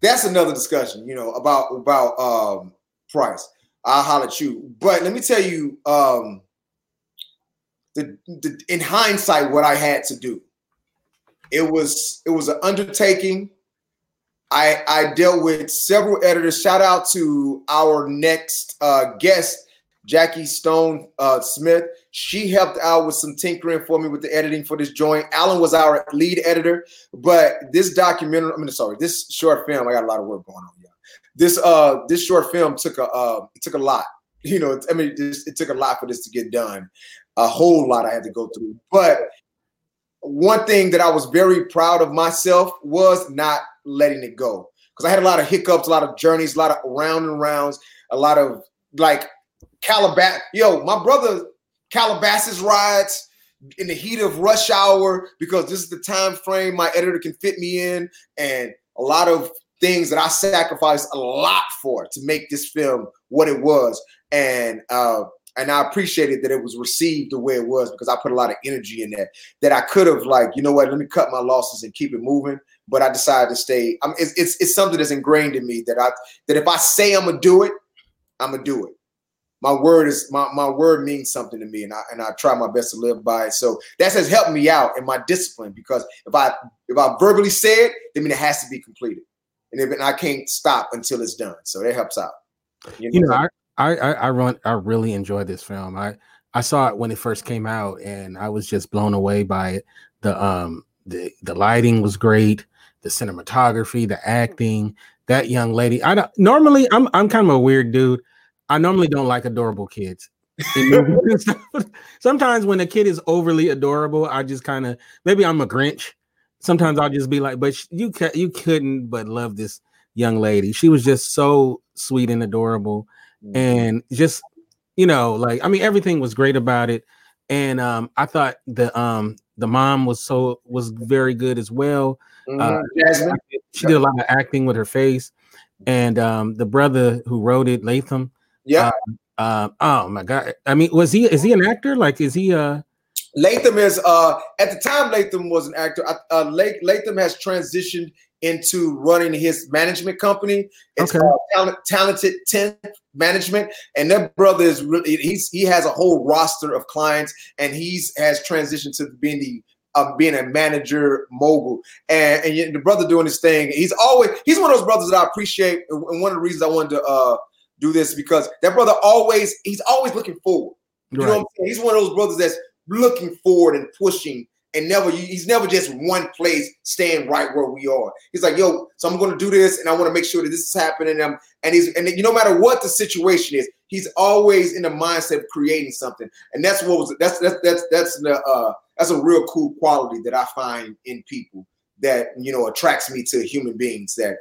That's another discussion. You know about about um price. I'll holler at you. But let me tell you. um the, the in hindsight what I had to do. It was it was an undertaking. I I dealt with several editors. Shout out to our next uh, guest, Jackie Stone uh, Smith. She helped out with some tinkering for me with the editing for this joint. Alan was our lead editor, but this documentary, I mean, sorry, this short film, I got a lot of work going on. Yeah, this uh this short film took a uh, it took a lot. You know, I mean, it, it took a lot for this to get done a whole lot I had to go through. But one thing that I was very proud of myself was not letting it go because I had a lot of hiccups, a lot of journeys, a lot of round and rounds, a lot of like Calabas. Yo, my brother Calabasas rides in the heat of rush hour because this is the time frame my editor can fit me in, and a lot of things that I sacrificed a lot for to make this film what it was. And uh, and I appreciated that it was received the way it was because I put a lot of energy in that. That I could have like, you know what, let me cut my losses and keep it moving. But I decided to stay. I it's, it's it's something that's ingrained in me that I that if I say I'm gonna do it, I'm gonna do it. My word is my, my word means something to me, and I and I try my best to live by it. So that has helped me out in my discipline because if I if I verbally say it, then it has to be completed, and if and I can't stop until it's done. So that helps out. You know, you know I, I, I I run I really enjoyed this film. I I saw it when it first came out and I was just blown away by it. The um the the lighting was great, the cinematography, the acting. That young lady. I don't normally I'm I'm kind of a weird dude. I normally don't like adorable kids. Sometimes when a kid is overly adorable, I just kind of maybe I'm a Grinch sometimes I'll just be like, but you ca- you couldn't but love this young lady. She was just so sweet and adorable, Mm-hmm. and just you know, like I mean, everything was great about it. And um, I thought the um the mom was so was very good as well. Mhm. Uh, Jasmine. She did a lot of acting with her face, and um, the brother who wrote it, Latham. Yeah. Uh, oh my god! I mean, was he is he an actor? Like, is he uh? Latham is uh at the time Latham was an actor. Uh, Latham has transitioned into running his management company. It's Okay. called Talent, Talented Tenth Management, and that brother is really he's he has a whole roster of clients, and he's has transitioned to being the uh, being a manager mogul, and and the brother doing his thing. He's always he's one of those brothers that I appreciate, and one of the reasons I wanted to uh do this because that brother always he's always looking forward. You know what I'm saying? He's one of those brothers that's looking forward and pushing and never he's never just one place staying right where we are. He's like, yo, so I'm gonna do this and I want to make sure that this is happening. And, and he's and you no matter what the situation is, he's always in the mindset of creating something. And that's what was that's that's that's that's the uh that's a real cool quality that I find in people that you know attracts me to human beings. That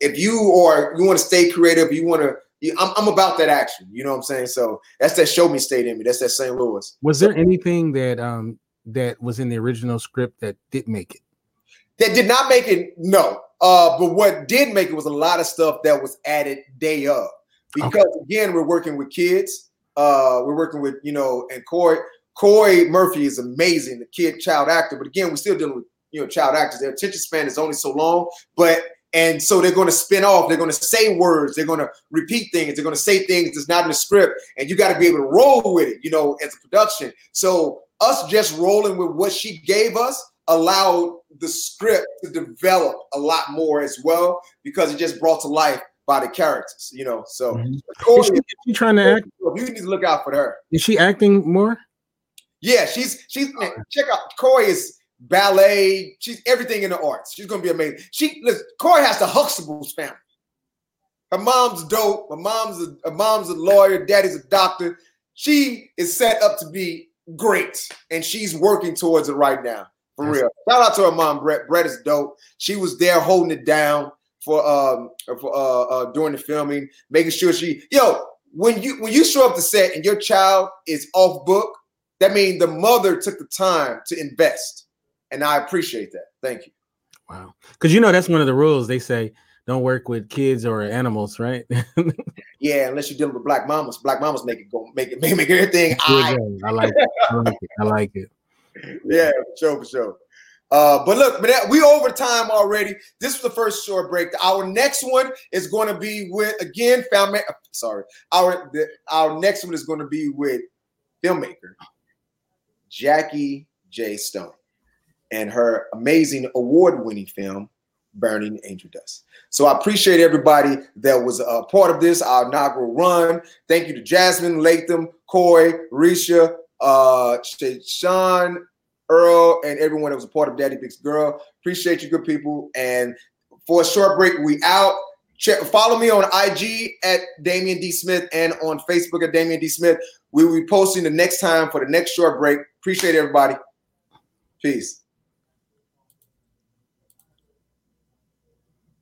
if you are you want to stay creative, you want to I'm, I'm about that action. You know what I'm saying? So that's that show me state in me. That's that St. Louis. Was there anything that um that was in the original script that didn't make it? That did not make it, no. Uh, but what did make it was a lot of stuff that was added day of. Because again, we're working with kids. Uh, we're working with, you know, and Corey, Corey Murphy is amazing, the kid child actor. But again, we're still dealing with, you know, child actors. Their attention span is only so long. But and so they're going to spin off. They're going to say words. They're going to repeat things. They're going to say things that's not in the script, and you got to be able to roll with it. You know, as a production. So us just rolling with what she gave us allowed the script to develop a lot more as well because it just brought to life by the characters. You know, so Mhm. Corey, Is she, she trying to act? you need to look out for her. Is she acting more? Yeah, she's she's check out Corey is ballet. She's everything in the arts. She's gonna be amazing. She listen, Corey has the Huxtables family. Her mom's dope. Her mom's a her mom's a lawyer. Daddy's a doctor. She is set up to be great, and she's working towards it right now. For real. Shout out to her mom, Brett. Brett is dope. She was there holding it down for um for uh, uh during the filming, making sure she yo when you when you show up to set and your child is off book, that means the mother took the time to invest, and I appreciate that. Thank you. Wow. Because you know that's one of the rules. They say don't work with kids or animals, right? Yeah, unless you're dealing with black mamas, black mamas make it go make it make, make everything. I. I like it. I like it. I like it. yeah, for sure, for sure. Uh, but look, we over time already. This was the first short break. Our next one is going to be with again, film. Sorry, our the, our next one is going to be with filmmaker Jackie J. Stone and her amazing award-winning film Burning Angel Dust. So I appreciate everybody that was a part of this, our inaugural run. Thank you to Jasmine, Latham, Coy, Risha, uh, Sean, Earl, and everyone that was a part of Daddy Big's Girl. Appreciate you, good people. And for a short break, we out. Check, follow me on IG at Damian D. Smith and on Facebook at Damian D. Smith. We will be posting the next time for the next short break. Appreciate everybody. Peace.